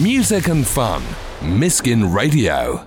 Music and fun. Miskin Radio.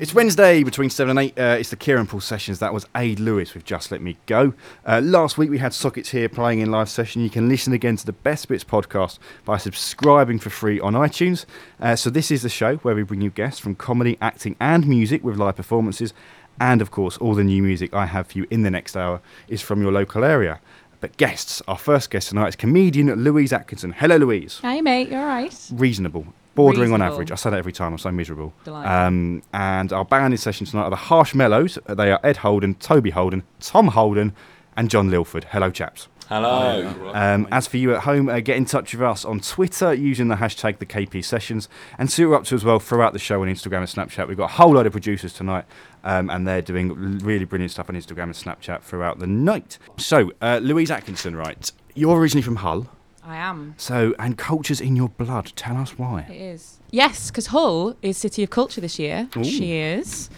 It's Wednesday between 7 and 8. Uh, it's the Kieran Paul sessions. That was Aid Lewis with Just Let Me Go. Uh, last week we had Sockets here playing in live session. You can listen again to the Best Bits podcast by subscribing for free on iTunes. Uh, so, this is the show where we bring you guests from comedy, acting, and music with live performances. And of course, all the new music I have for you in the next hour is from your local area. But guests, our first guest tonight is comedian Louise Atkinson. Hello, Louise. Hey, mate, You're all right? Reasonable. Bordering on average. I say that every time. I'm so miserable. Um, and our band in session tonight are the Harshmellows. They are Ed Holden, Toby Holden, Tom Holden, and John Lilford. Hello, chaps. Hello. Um, as for you at home, uh, get in touch with us on Twitter using the hashtag the KP Sessions, and see what we're up to as well throughout the show on Instagram and Snapchat. We've got a whole load of producers tonight, um, and they're doing really brilliant stuff on Instagram and Snapchat throughout the night. So, uh, Louise Atkinson, right? You're originally from Hull, I am. so and culture's in your blood. Tell us why. It is. Yes, because Hull is City of Culture this year. Ooh. She is.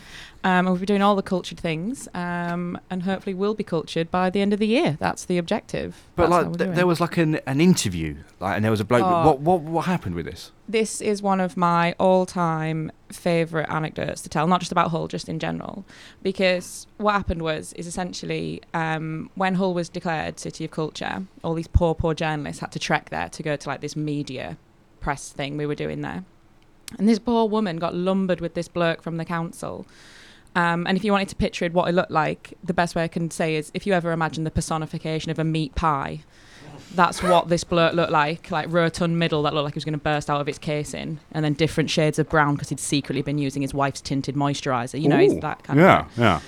Um, and we'll be doing all the cultured things, um, and hopefully we'll be cultured by the end of the year. That's the objective. But That's like, th- there was like an, an interview, like, and there was a bloke. Oh. What what what happened with this? this is one of my all-time favorite anecdotes to tell not just about hull just in general because what happened was is essentially um, when hull was declared city of culture all these poor poor journalists had to trek there to go to like this media press thing we were doing there and this poor woman got lumbered with this bloke from the council um, and if you wanted to picture it, what it looked like, the best way I can say is if you ever imagine the personification of a meat pie, that's what this bloke looked like, like rotund middle that looked like he was going to burst out of its casing, and then different shades of brown because he'd secretly been using his wife's tinted moisturiser. You know, he's Ooh, that kind of yeah, yeah.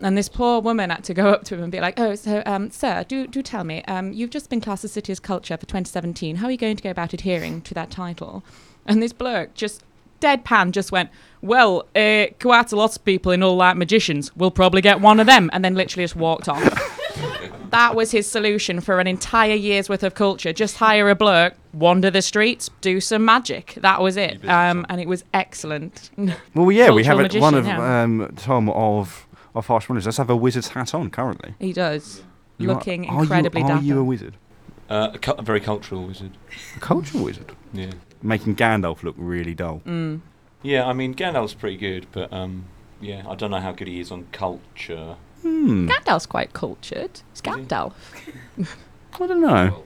And this poor woman had to go up to him and be like, "Oh, so, um, sir, do do tell me, um, you've just been classed as City as Culture for 2017. How are you going to go about adhering to that title?" And this bloke just deadpan just went, "Well, uh, quite a lot of people in all like magicians We'll probably get one of them," and then literally just walked off. that was his solution for an entire year's worth of culture. Just hire a bloke, wander the streets, do some magic. That was it, um, and it was excellent. Well, yeah, we have Cultural it, one of yeah. um, Tom of of Harshmellows. Let's have a wizard's hat on currently. he does, You are- looking are incredibly you, Are you a wizard? Uh, a, cu- a very cultural wizard. A cultural wizard? Yeah. Making Gandalf look really dull. Mm. Yeah, I mean, Gandalf's pretty good, but um, yeah, I don't know how good he is on culture. Hmm. Gandalf's quite cultured. It's Is? Gandalf. I don't know.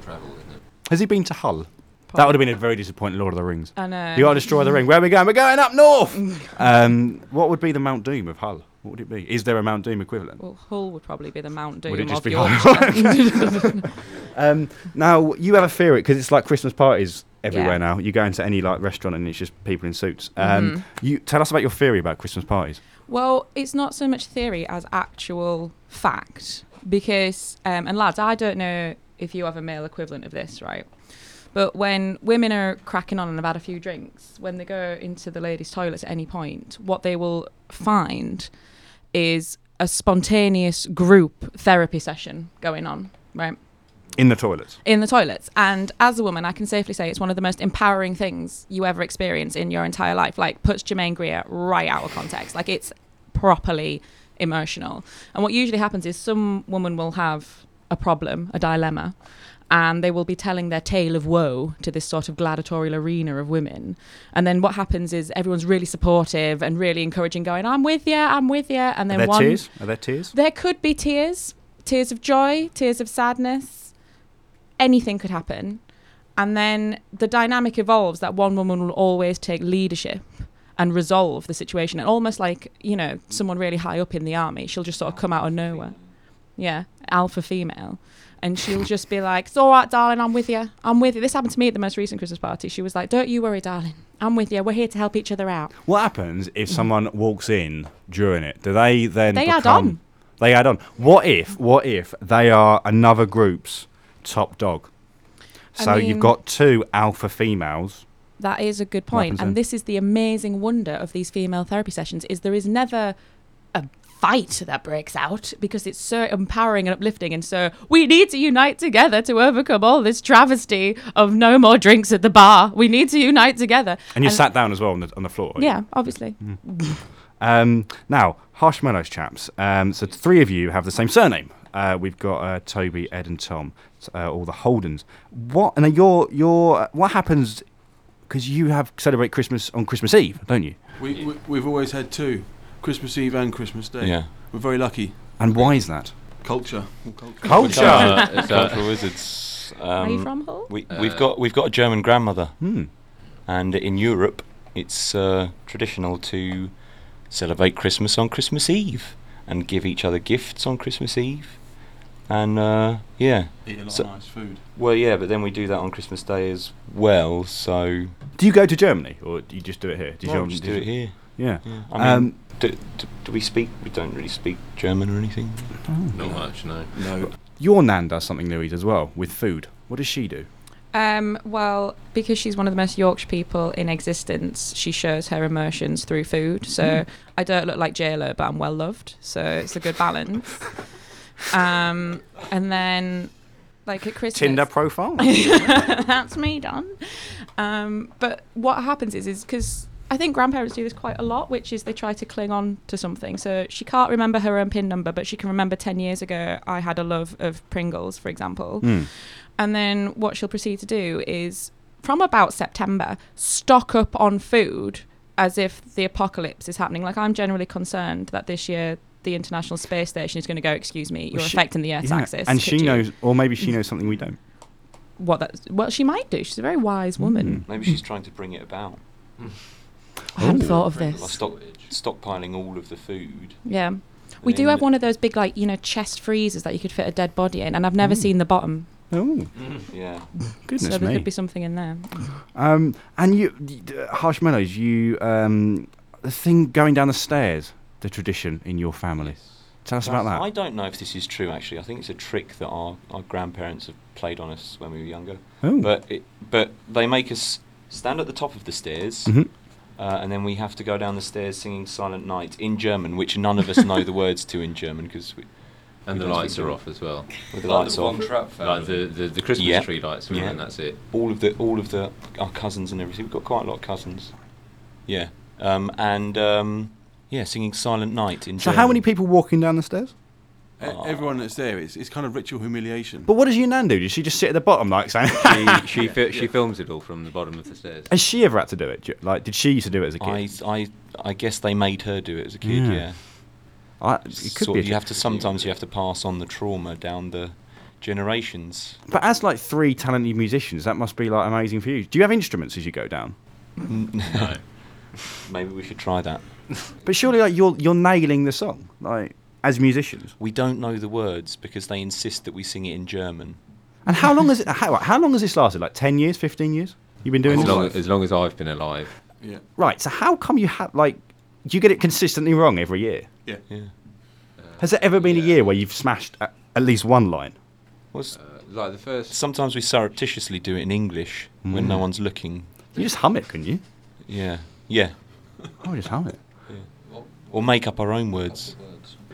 Has he been to Hull? That would have been a very disappointing Lord of the Rings. I know. You got to destroy the ring. Where are we going? We're going up north. um, what would be the Mount Doom of Hull? What would it be? Is there a Mount Doom equivalent? Well, Hull would probably be the Mount Doom Would it just of be Yorkshire. Um, now you have a theory because it's like Christmas parties everywhere Yeah. now. You go into any like restaurant and it's just people in suits. Um, Mhm. You tell us about your theory about Christmas parties. Well, it's not so much theory as actual fact. Because, um, and lads, I don't know if you have a male equivalent of this, right? But when women are cracking on and have had a few drinks, when they go into the ladies' toilets at any point, what they will find is a spontaneous group therapy session going on, right? In the toilets. in the toilets. And as a woman, I can safely say it's one of the most empowering things you ever experience in your entire life. Like, puts Germaine Greer right out of context. Like, it's properly emotional. And what usually happens is some woman will have a problem, a dilemma, and they will be telling their tale of woe to this sort of gladiatorial arena of women. And then what happens is everyone's really supportive and really encouraging, going, I'm with you, I'm with you. And Are then there one. tears? Are there tears? There could be tears, tears of joy, tears of sadness. Anything could happen. And then the dynamic evolves that one woman will always take leadership and resolve the situation. And almost like, you know, someone really high up in the army, she'll just sort of come out of nowhere. Yeah, alpha female. And she'll just be like, It's all right, darling, I'm with you. I'm with you. This happened to me at the most recent Christmas party. She was like, Don't you worry, darling. I'm with you. We're here to help each other out. What happens if someone walks in during it? Do they then They add become, on. They add on. What if? What if they are another group's top dog? I So you've got two alpha females. That is a good point. happens then? And this is the amazing wonder of these female therapy sessions is there is never fight that breaks out because it's so empowering and uplifting and so we need to unite together to overcome all this travesty of no more drinks at the bar. We need to unite together. And you sat down as well on the, on the floor. Yeah, obviously. Um, now, Harshmellows chaps. Um, so three of you have the same surname. Uh, we've got uh, Toby, Ed, and Tom, uh, all the Holdens. What and then your your what happens? because you have celebrate Christmas on Christmas Eve, don't you? We, we, we've always had two Christmas Eve and Christmas Day. Yeah. We're very lucky. And why is that? Culture. All culture. Culture. Uh, it's, Cultural wizards. Um, Are you from Hull? We, we've Uh, got we've got a German grandmother, Hmm. and in Europe, it's uh, traditional to celebrate Christmas on Christmas Eve and give each other gifts on Christmas Eve, and uh, yeah, Eat a lot So- of nice food. well, yeah, but then we do that on Christmas Day as well. So Do you go to Germany or do you just do it here? Did well, you we just do it here. Yeah. Yeah. I mean, Um, do, do, do we speak? We don't really speak German or anything. not much, no. No. Your nan does something, Louise, as well with food. What does she do? Um, well, because she's one of the most Yorkshire people in existence, she shows her emotions through food. So I don't look like JLo, but I'm well loved. So it's a good balance. Um, and then, like at Christmas, Tinder profile. that's me done. Um, but what happens is, is because I think grandparents do this quite a lot, which is they try to cling on to something. So she can't remember her own pin number, but she can remember 10 years ago I had a love of Pringles, for example. Hmm. And then what she'll proceed to do is, from about September, stock up on food as if the apocalypse is happening. Like, I'm generally concerned that this year the International Space Station is going to go, excuse me, you're she- affecting the Earth's Yeah, axis. And could she you?" knows, or maybe she knows something we don't. What that, well, she might do. She's a very wise woman. Maybe she's trying to bring it about. I hadn't thought of this. stock, stockpiling all of the food. Yeah. and We do have one of those big, like, you know, chest freezers that you could fit a dead body in, and I've never Mm. seen the bottom. Oh, Yeah. goodness so there me. could be something in there. Um, and you, uh, Harshmellows, you, um, the thing going down the stairs, the tradition in your family. Tell us about that. I don't know if this is true. Actually, I think it's a trick that our, our grandparents have played on us when we were younger. Oh. But it, but they make us stand at the top of the stairs, Mhm. Uh, and then we have to go down the stairs singing "Silent Night" in German, which none of us know the words to in German because we. And We the lights are off as well. with the Like lights the off. Von Trapp Like the, the, the Christmas Yeah. tree lights, really, Yeah. and that's it. all of the all of the our cousins and everything. We've got quite a lot of cousins. Yeah, um, and um, yeah, singing "Silent Night" in So German. how many people walking down the stairs? E- Everyone that's there, it's, it's kind of ritual humiliation. But what does your nan do? Does she just sit at the bottom like saying? she she, fi- she films it all from the bottom of the stairs. Has she ever had to do it? Like, did she used to do it as a kid? I, I I guess they made her do it as a kid. Yeah. Yeah. I, it could Sort be. of, you have to sometimes you have to pass on the trauma down the generations. But as like three talented musicians, that must be like amazing for you. Do you have instruments as you go down? No. Maybe we should try that. But surely, like you're you're nailing the song, like as musicians. We don't know the words because they insist that we sing it in German. And how long has it? How, how long has this lasted? Like ten years, fifteen years? You've been doing As this. long, as long as I've been alive. Yeah. Right. So how come you have like you get it consistently wrong every year? Yeah. Yeah. Has there ever been a year where you've smashed at, at least one line? Was Uh, like the first. sometimes we surreptitiously do it in English when no Mm. one's looking. You just hum it, couldn't you? Yeah. Yeah. Oh, just hum it. Or make up our own words.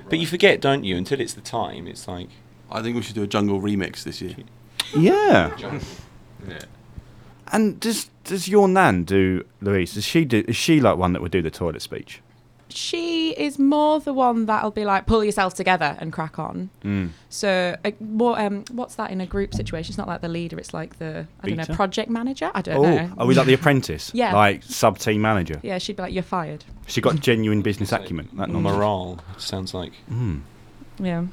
But you forget, don't you? Until it's the time, it's like I think we should do a jungle remix this year. Yeah. Yeah. And does does your nan do Louise? Does she do? Is she like one that would do the toilet speech? She is more the one that'll be like, pull yourself together and crack on. Mm. So, uh, more, um, what's that in a group situation? It's not like the leader, it's like the, I don't know, project manager? I don't Oh, know. are we like the apprentice? Yeah. Like sub team manager. Yeah, she'd be like, you're fired. She got genuine business acumen. That nonsense. morale. It sounds like Mm. Yeah.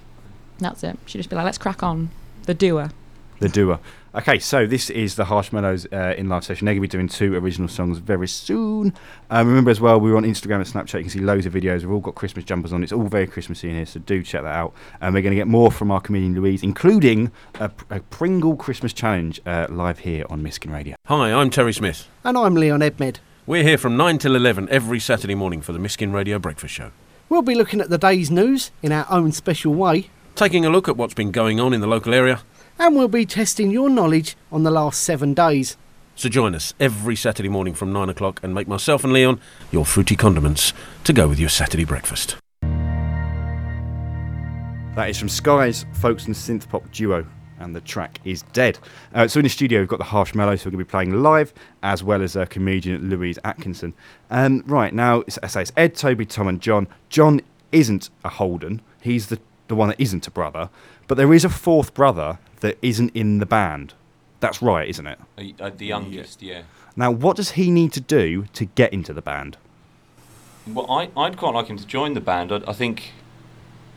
That's it. She'd just be like, let's crack on. The doer. The doer. Okay, so this is the Harshmellows uh, in live session. They're going to be doing two original songs very soon. Um, remember as well, we're on Instagram and Snapchat. You can see loads of videos. We've all got Christmas jumpers on. It's all very Christmassy in here, so do check that out. And we're going to get more from our comedian Louise, including a, a Pringle Christmas challenge uh, live here on Miskin Radio. Hi, I'm Terry Smith. And I'm Leon Edmed. We're here from 9 till 11 every Saturday morning for the Miskin Radio Breakfast Show. We'll be looking at the day's news in our own special way, Taking a look at what's been going on in the local area. And we'll be testing your knowledge on the last seven days. So join us every Saturday morning from 9 o'clock and make myself and Leon your fruity condiments to go with your Saturday breakfast. That is from Sky's Folks and Synth Pop Duo, and the track is Dead. Uh, so in the studio, we've got the Harshmellows who are going to be playing live, as well as uh, comedian Louise Atkinson. Um, right, now, it's, I say it's Ed, Toby, Tom, and John. John isn't a Holden, he's the, the one that isn't a brother, but there is a fourth brother that isn't in the band. That's right, isn't it? uh, uh, the youngest. Yeah. Now, what does he need to do to get into the band? Well, I, I'd quite like him to join the band. I, I think,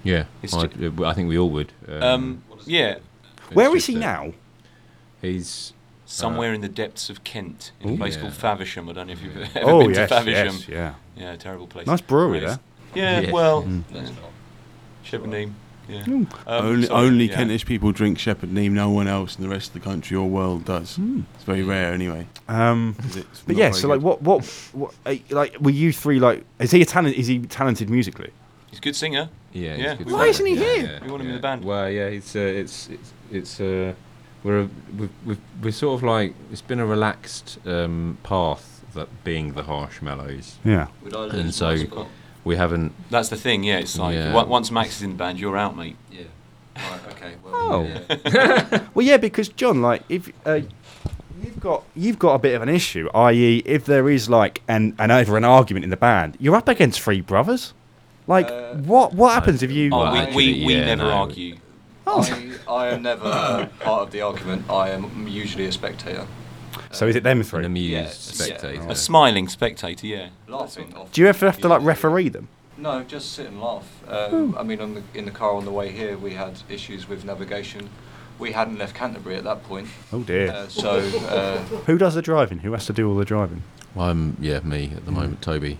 Yeah, It's I, I think we all would. um, yeah, Where is he that now? He's somewhere in the depths of Kent, in a place Yeah. called Faversham. I don't know if you've ever oh, been yes, to Faversham. yes, yeah. Yeah, terrible place. Nice brewery there. Yeah, Yeah. well, Mm. Shepherd Neame. Yeah. Mm. Um, only sorry, only yeah. Kentish people drink Shepherd Neame. No one else in the rest of the country or world does. Hmm. It's very rare anyway. Um, 'cause it's but yeah, very so like, what, what, what, uh, like, were you three like? Is he a talent? Is he talented musically? He's a good singer. Yeah. he's Yeah. good Why fun. isn't he Yeah, here? yeah, We want him in the band. Well, yeah, it's uh, it's it's it's uh, we're a, we've, we've we're sort of like it's been a relaxed um, path that being the Harshmellows. Yeah. And so- my spot? We haven't. That's the thing. Yeah, it's like Yeah. on- once Max is in the band, you're out, mate. Yeah. Right, okay. Well, Oh. yeah. Well, yeah, because John, like, if uh, you've got you've got a bit of an issue, i.e., if there is like an an over an argument in the band, you're up against three brothers. Like, Uh, what what happens if you? Oh, Well, we, actually, we, we yeah, never no. argue. I, I am never uh, part of the argument. I am usually a spectator. So is it them An amused Yeah, spectator. yeah. A smiling spectator, yeah. Laughing. Do you ever have to like referee them? No, just sit and laugh. Um, I mean, on the, in the car on the way here, we had issues with navigation. We hadn't left Canterbury at that point, Oh dear. uh, so uh, Who does the driving? Who has to do all the driving? I'm yeah, me at the moment, Toby.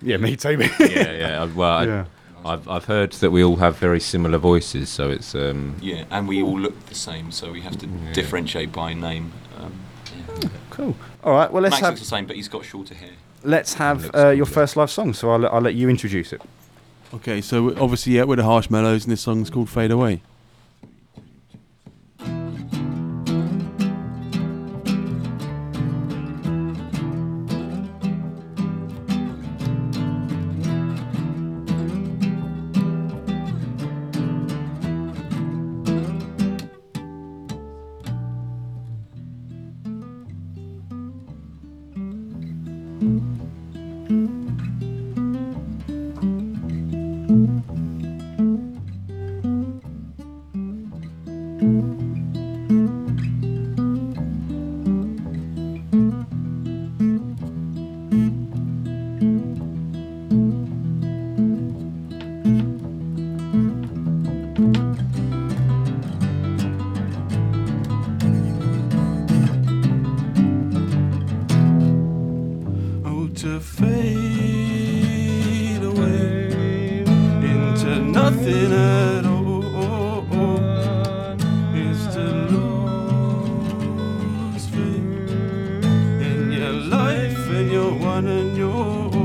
Yeah, me, Toby. yeah, yeah. I, well, I, yeah. I've I've heard that we all have very similar voices, so it's um. Yeah, and we all look the same, so we have to Yeah. differentiate by name. Yeah. Cool. All right. Well, let's Max have looks the same, but he's got shorter hair. let's have uh, your cool, first live song. So I'll let- I'll let you introduce it. Okay, so obviously, yeah, we're the Harshmellows, and this song's called Fade Away. And your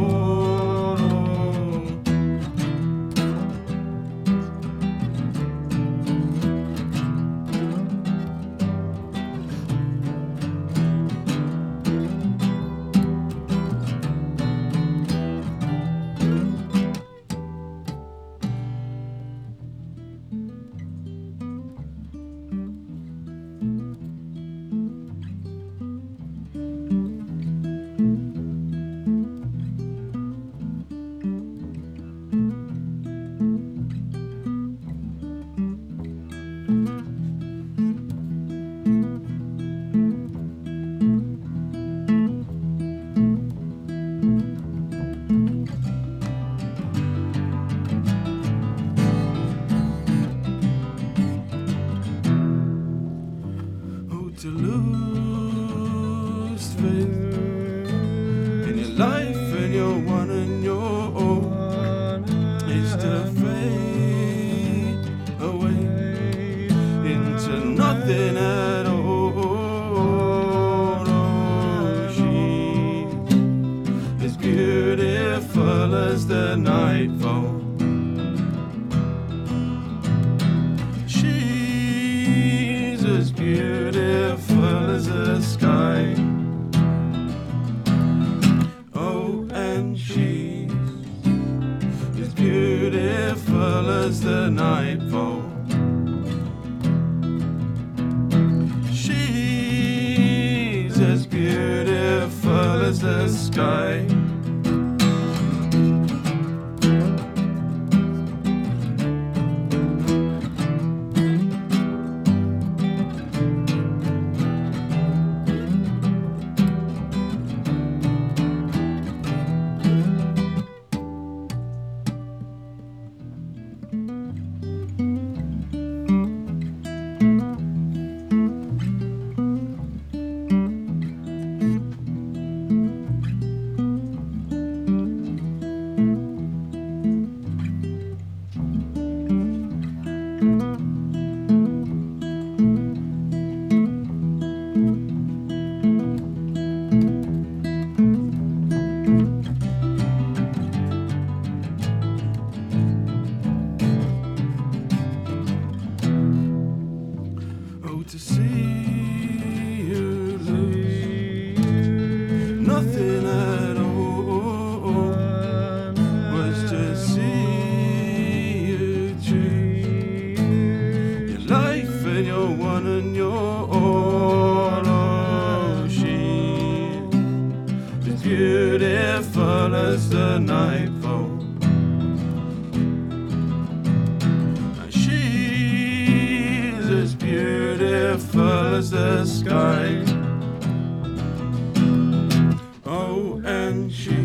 She's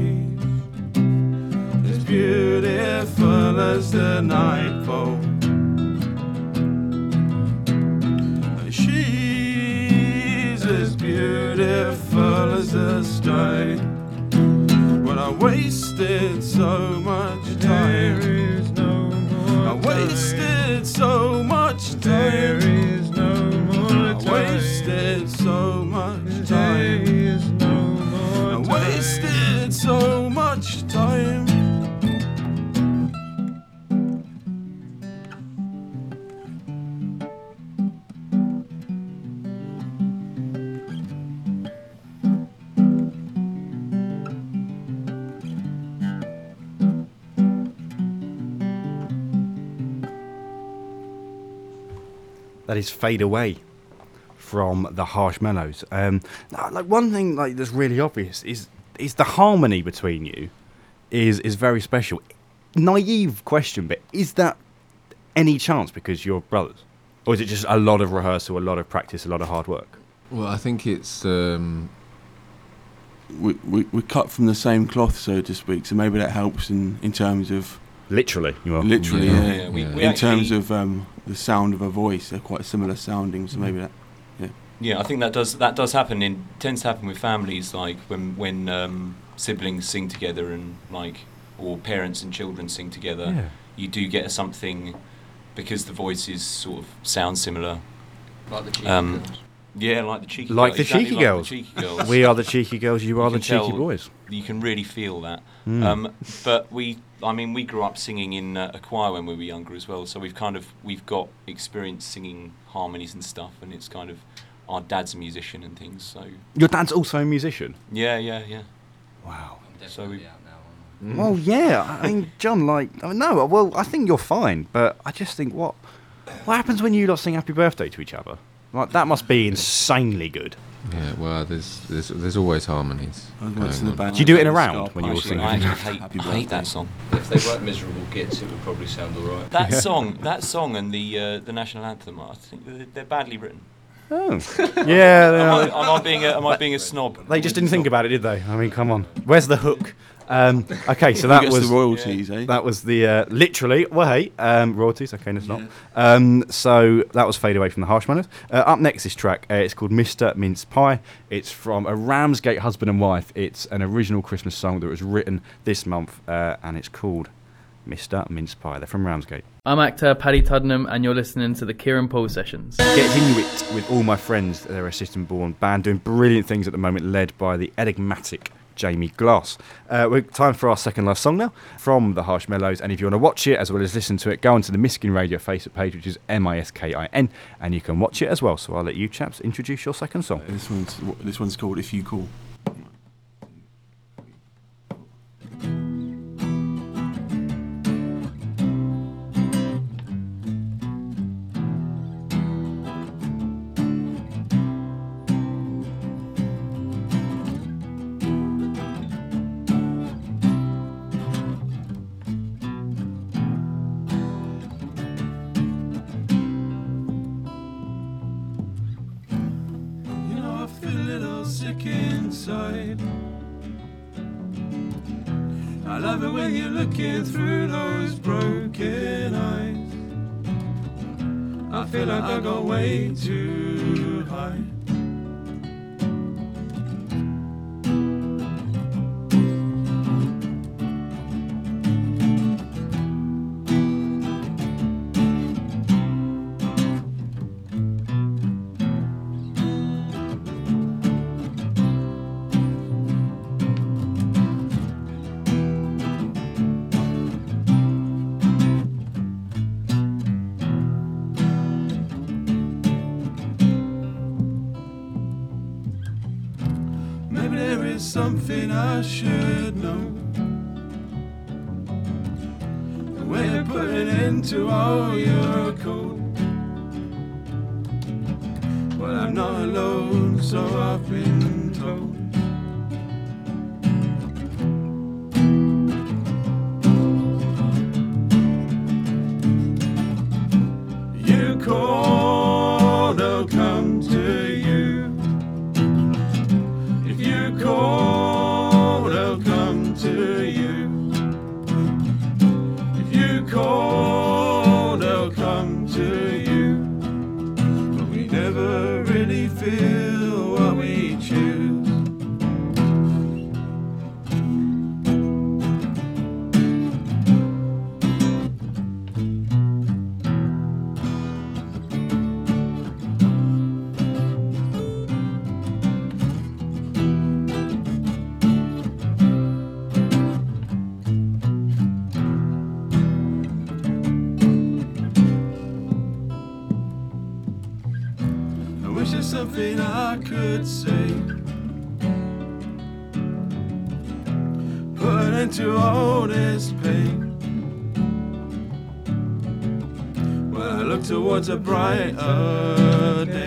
as beautiful as the nightfall. She's as beautiful as the sky. But I wasted so much That is Fade Away from the Harshmellows. Um, like one thing like that's really obvious is is the harmony between you is is very special. Naive question, but is that any chance because you're brothers, or is it just a lot of rehearsal, a lot of practice, a lot of hard work? Well, I think it's um, we, we, we cut from the same cloth, so to speak. So maybe that helps in, in terms of Literally, you are. literally, Yeah. yeah. Yeah, we- Yeah. we in terms of um, the sound of a voice, they're quite similar sounding. Mm. So maybe that. Yeah, Yeah, I think that does that does happen in tends to happen with families like when when um, siblings sing together and like or parents and children sing together. Yeah. You do get something because the voices sort of sound similar. Like the cheeky Um, girls. Yeah, like the cheeky Like girls, the exactly cheeky like the girls. cheeky girls. We are the cheeky girls. You, You are the can cheeky tell- boys. you can really feel that. Mm. Um, but we, I mean, we grew up singing in uh, a choir when we were younger as well. So we've kind of we've got experience singing harmonies and stuff, and it's kind of our dad's a musician and things. So Your dad's also a musician. yeah, yeah, yeah. Wow. I'm so we- out Well, yeah. I mean, John, like, I mean, no. Well, I think you're fine, but I just think what what happens when you lot sing Happy Birthday to each other? Like, that must be insanely good. yeah. Well, there's there's there's always harmonies. Going on. Do you do it in a round when you all Partially. sing? I hate, I hate that song. If they weren't miserable gits, it would probably sound alright. That song, that song, and the uh, the national anthem. I think they're- they're badly written. Oh, yeah. Am. I, am I being a, am I being a snob? They just didn't think about it, did they? I mean, come on. Where's the hook? Um, okay, so that was the royalties, eh? that was the uh, literally. Well, hey, um, royalties. Okay, no, it's not. Um, so that was fade away from the Harshmellows. Uh, up next, this track. Uh, it's called Mr. Mince Pie. It's from a Ramsgate husband and wife. It's an original Christmas song that was written this month, uh, and it's called Mr. Mince Pie. They're from Ramsgate. I'm actor Paddy Tuddenham, and you're listening to the Kieran Paul Sessions. Get Inuit with all my friends. They're a system born band doing brilliant things at the moment, led by the enigmatic Jamie Glass. Uh, we're time for our second live song now from the Harsh Mellows. And if you want to watch it as well as listen to it, go onto the Miskin Radio Facebook page, which is M I S K I N, and you can watch it as well. So I'll let you chaps introduce your second song. This one's this one's called "If You Call." You something I should know. A way to put an end to all your code. Well, I'm not alone, so I've been something I could say. Put into this pain. When I look towards a brighter day.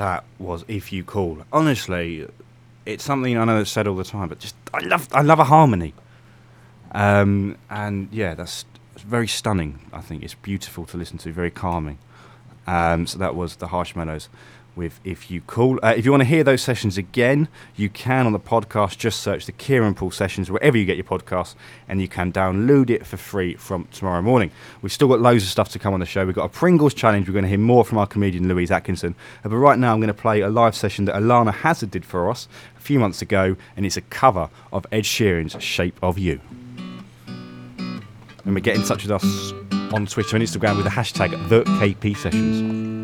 That was if you call. Honestly, it's something I know it's said all the time, but just I love I love a harmony. Um, and yeah, that's very stunning. I think it's beautiful to listen to, very calming. Um, so that was the Harshmellows with If You Call. Uh, if you want to hear those sessions again, you can on the podcast. Just search the Kieran Paul sessions wherever you get your podcasts, and you can download it for free from tomorrow morning. We've still got loads of stuff to come on the show. We've got a Pringles challenge. We're going to hear more from our comedian Louise Atkinson. Uh, but right now, I'm going to play a live session that Alana Hazard did for us a few months ago, and it's a cover of Ed Sheeran's Shape of You. Remember, get in touch with us on Twitter and Instagram with the hashtag the KP Sessions.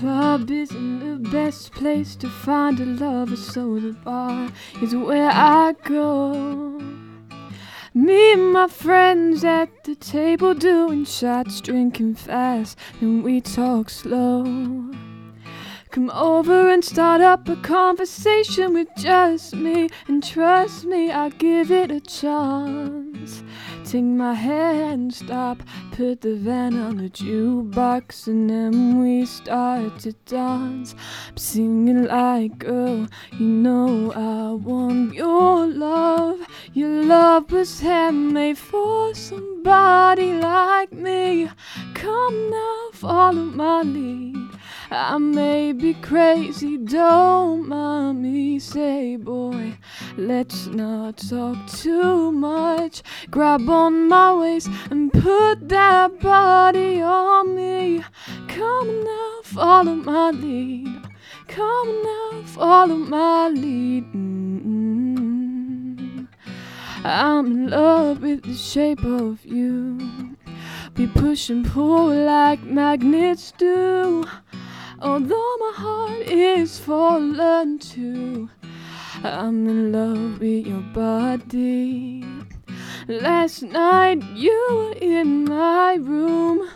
Club isn't the best place to find a lover, so the bar is where I go. Me and my friends at the table doing shots, drinking fast, and we talk slow. Come over and start up a conversation with just me, and trust me, I'll give it a chance. Take my hand, stop, put the van on the jukebox, and then we start to dance. I'm singing like, girl, you know I want your love. Your love was handmade for somebody like me. Come now, follow my lead. I may be crazy, don't mind me. Say, boy, let's not talk too much. Grab on my waist and put that body on me. Come now, follow my lead. Come now, follow my lead. Mm-mm. I'm in love with the shape of you. We push and pull like magnets do. Although my heart is fallen too, I'm in love with your body. Last night you were in my room,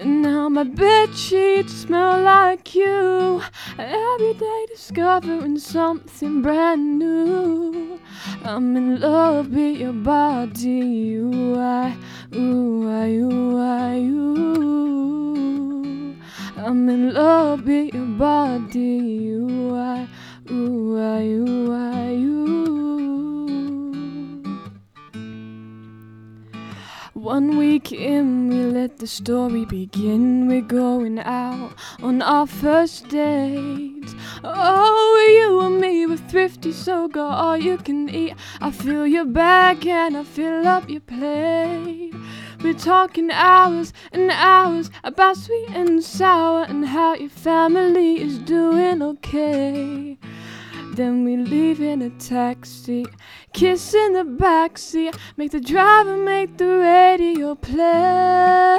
and now my bed sheets smell like you. Every day discovering something brand new. I'm in love with your body, you I, ooh I, ooh I, ooh. I'm in love with your body, you I, ooh I, ooh I, ooh. One week in, we let the story begin. We're going out on our first date. Oh, you and me were thrifty, so go all you can eat. I fill your bag and I fill up your plate. We're talking hours and hours about sweet and sour and how your family is doing okay. Then we leave in a taxi, kiss in the backseat, make the driver make the radio play.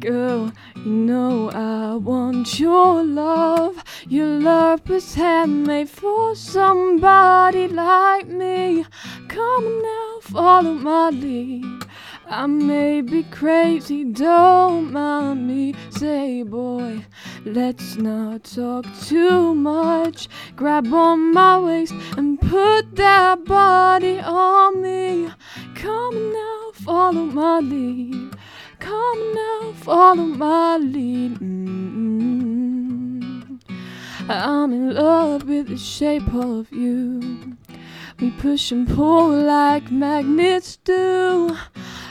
Girl, you know I want your love. Your love was handmade for somebody like me. Come on now, follow my lead. I may be crazy, don't mind me. Say, boy, let's not talk too much. Grab on my waist and put that body on me. Come now, follow my lead. Come now, follow my lead. Mm-mm. I'm in love with the shape of you. We push and pull like magnets do.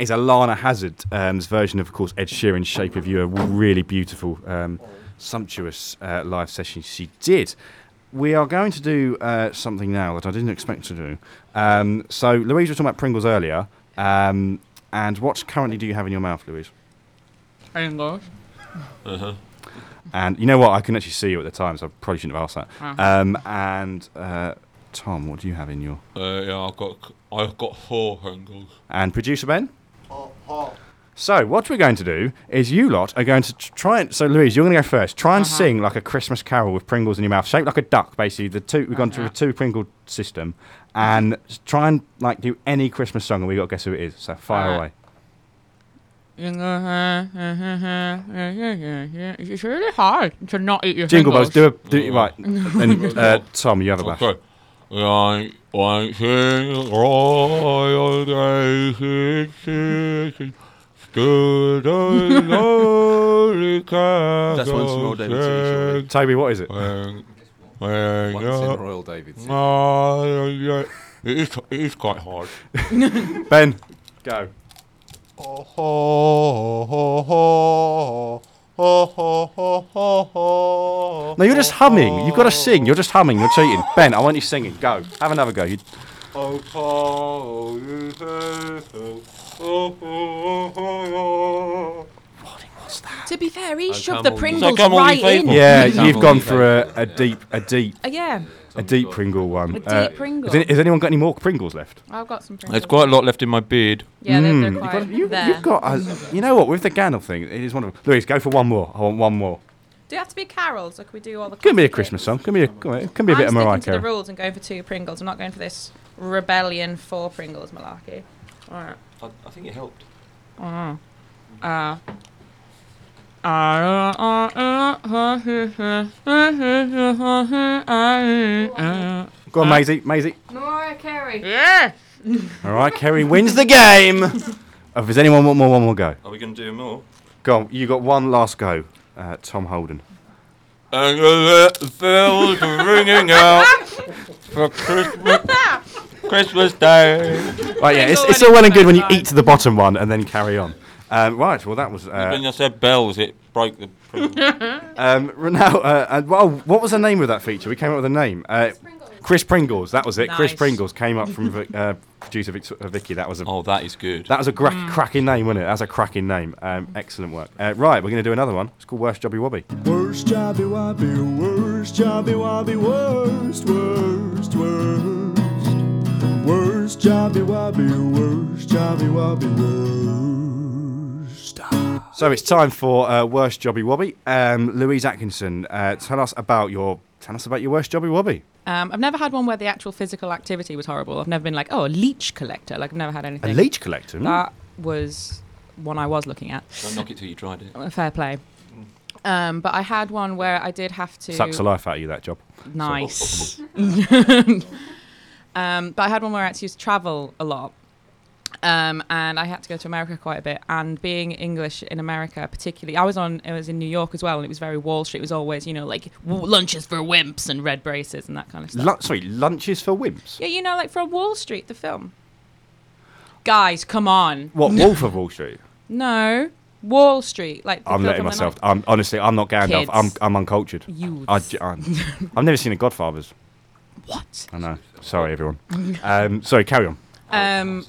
That is Alana Hazard's um, version of, of course, Ed Sheeran's "Shape of You." A really beautiful, um, sumptuous uh, live session she did. We are going to do uh, something now that I didn't expect to do. Um, so, Louise was talking about Pringles earlier. Um, and what currently do you have in your mouth, Louise? English. Uh-huh. And you know what? I couldn't actually see you at the time, so I probably shouldn't have asked that. Uh-huh. Um, and uh, Tom, what do you have in your? Uh, yeah, I've got I've got four Pringles. And producer Ben. So what we're going to do is you lot are going to tr- try and so Louise, you're going to go first. Try and Uh-huh. sing like a Christmas carol with Pringles in your mouth, shaped like a duck. Basically, the two we've gone to a two Pringle system, and try and like do any Christmas song, and we got to guess who it is. So fire Alright. away. It's really hard to not eat your Jingle bells. Do a do right. and uh, Tom, you have a bash. Okay. Like, like sing royal days, stood a lonely That's once Royal David City. Toby, what is it? When, when Once in Royal David Oh, yeah. It is, it is quite hard. Ben, go. Oh, No, you're just humming. You've got to sing. You're just humming. You're cheating. Ben, I want you singing. Go. Have another go. You, To be fair, he shoved the Pringles right in. yeah, you've gone for a, a deep, a deep, Uh, yeah, a deep Pringle one. A deep Uh, Pringle. Has, any- has anyone got any more Pringles left? I've got some Pringles. There's quite a lot left in my beard. Yeah, they're, they're Mm, quite you've got, you, there. have got a, you know what? With the Gandalf thing, it is one wonderful. Louise, go for one more. I want one more. Do you have to be carols, or can we do all the? Can be a Christmas bits? song. Can be a, come on, it can be a I'm bit of Mariah sticking to the rules and going for two Pringles. I'm not going for this rebellion for Pringles malarkey. All right. I, I think it helped. Uh, uh, uh, Go on, Maisie. Maisie. Mariah Carey. Yeah. All right, Kerry wins the game. Oh, if there's anyone want more, one more go. Are we going to do more? Go on, you got one last go. Uh, Tom Holden. And the bells ringing out for Christmas, Christmas Day. Right, yeah, it's, it's all well and good when you eat to the bottom one and then carry on. Um, right, well, that was. when Uh, I said bells, it broke the. um, now, uh, and, well, what was the name of that feature? We came up with a name. Uh, Chris Pringles, that was it. Chris Pringles came up from Vic- uh, producer Vic- uh, Vicky. That was a Oh, that is good. that was a gra- cracking name, wasn't it? That's a cracking name. Um, excellent work. Uh, right, we're going to do another one. It's called Worst Jobby Wobby. Worst jobby wobby, worst jobby wobby, worst, worst, worst. Worst jobby wobby, worst jobby wobby, worst. So it's time for uh, Worst Jobby Wobby. Um, Louise Atkinson, uh, tell us about your tell us about your worst Jobby Wobby. Um, I've never had one where the actual physical activity was horrible. I've never been like, oh, a leech collector. Like, I've never had anything. A leech collector. That was one I was looking at. Don't knock it till you tried it. Fair play. Um, but I had one where I did have to. Sucks the life out of you that job. Nice. um, but I had one where I had to travel a lot. Um, and I had to go to America quite a bit. And being English in America, particularly, I was on. It was in New York as well, and it was very Wall Street. It was always, you know, like w- lunches for wimps and red braces and that kind of stuff. Lu- sorry, lunches for wimps. yeah, you know, like from Wall Street, the film. Guys, come on. What Wolf of Wall Street? No, Wall Street. Like I'm film letting myself. I'm honestly, I'm not Gandalf. I'm I'm uncultured. Youths. I, j- I'm- I've never seen The Godfathers. What? I know. Sorry, everyone. um, sorry, carry on. Um,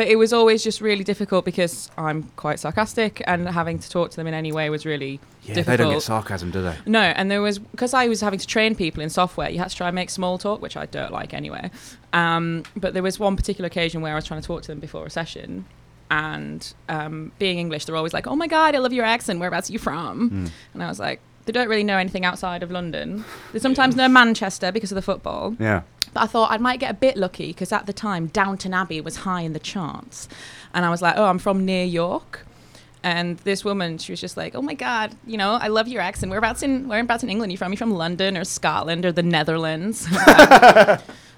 but it was always just really difficult because I'm quite sarcastic, and having to talk to them in any way was really Yeah, difficult. they don't get sarcasm, do they? No, and there was because I was having to train people in software. You had to try and make small talk, which I don't like anyway. Um, but there was one particular occasion where I was trying to talk to them before a session, and um, being English, they're always like, "Oh my god, I love your accent. Whereabouts are you from?" Hmm. And I was like, "They don't really know anything outside of London. They sometimes know Manchester because of the football." Yeah. But I thought I might get a bit lucky because at the time Downton Abbey was high in the charts, and I was like, oh, I'm from near York. And this woman, she was just like, "Oh my God, you know, I love your accent. Whereabouts in whereabouts in England? Are you from? Are you from London or Scotland or the Netherlands?"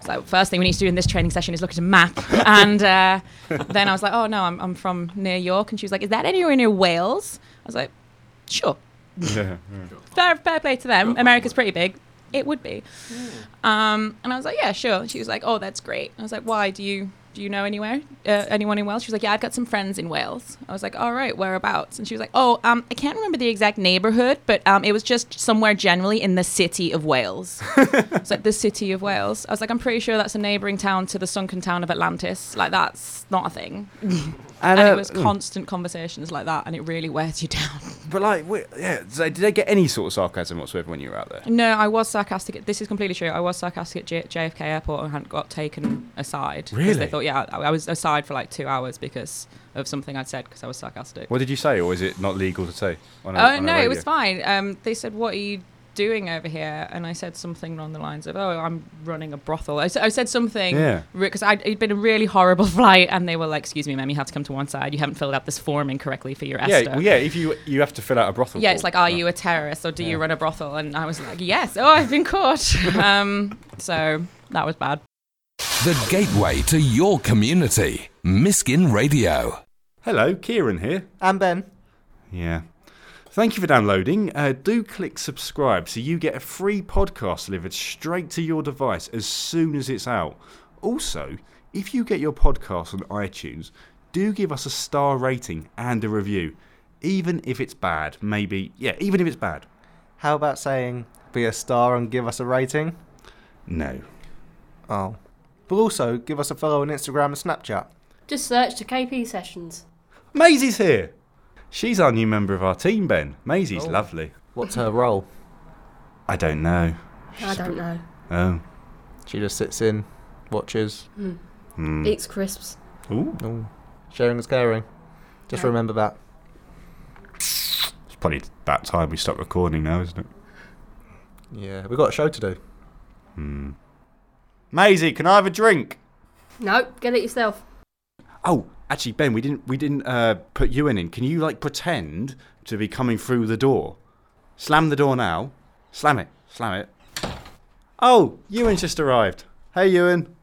so first thing we need to do in this training session is look at a map. And uh, then I was like, "Oh no, I'm I'm from near York." And she was like, "Is that anywhere near Wales?" I was like, "Sure." Yeah. fair, fair play to them. America's pretty big. It would be. Um, and I was like, yeah, sure. She was like, oh, that's great. I was like, why? Do you do you know anywhere? Uh, anyone in Wales? She was like, yeah, I've got some friends in Wales. I was like, all right, whereabouts? And she was like, oh, um, I can't remember the exact neighborhood, but um, it was just somewhere generally in the city of Wales. it's like the city of Wales. I was like, I'm pretty sure that's a neighboring town to the sunken town of Atlantis. Like that's not a thing. And, uh, it was mm. constant conversations like that, and it really wears you down. But like, wait, yeah. Did they get any sort of sarcasm whatsoever when you were out there? No, I was sarcastic. This is completely true. I was sarcastic at J- JFK Airport and hadn't got taken aside. Really? They thought, yeah, I, was aside for like two hours because of something I'd said because I was sarcastic. What did you say, or is it not legal to say? oh a no, it was fine. Um, they said, "What are you doing over here?" And I said something along the lines of, "Oh, I'm running a brothel." I, s- I said something Yeah. because it'd been a really horrible flight, and they were like, "Excuse me, ma'am, you have to come to one side. You haven't filled out this form incorrectly for your Yeah, ESTA." well, yeah. If you you have to fill out a brothel. Yeah, form. it's like, are you a terrorist or do you run a brothel? And I was like, yes. Oh, I've been caught. um, so that was bad. The gateway to your community. Miskin Radio. Hello, Kieran here. And Ben. Yeah. Thank you for downloading. Uh, do click subscribe so you get a free podcast delivered straight to your device as soon as it's out. Also, if you get your podcast on iTunes, do give us a star rating and a review. Even if it's bad, maybe. Yeah, even if it's bad. How about saying be a star and give us a rating? No. Oh. But also give us a follow on Instagram and Snapchat. Just search the KP sessions. Maisie's here. She's our new member of our team, Ben. Maisie's Oh. lovely. What's her role? I don't know. I don't know. Oh. She just sits in, watches. Hmm. Eats crisps. Ooh. Ooh. Sharing is caring. Just Yeah. remember that. It's probably about time we stop recording now, isn't it? Yeah, we've got a show to do. Hmm. Maisie, can I have a drink? No, get it yourself. Oh, actually, Ben, we didn't we didn't uh, put Ewan in. Can you like pretend to be coming through the door? Slam the door now. Slam it. Slam it. Oh, Ewan's just arrived. Hey, Ewan.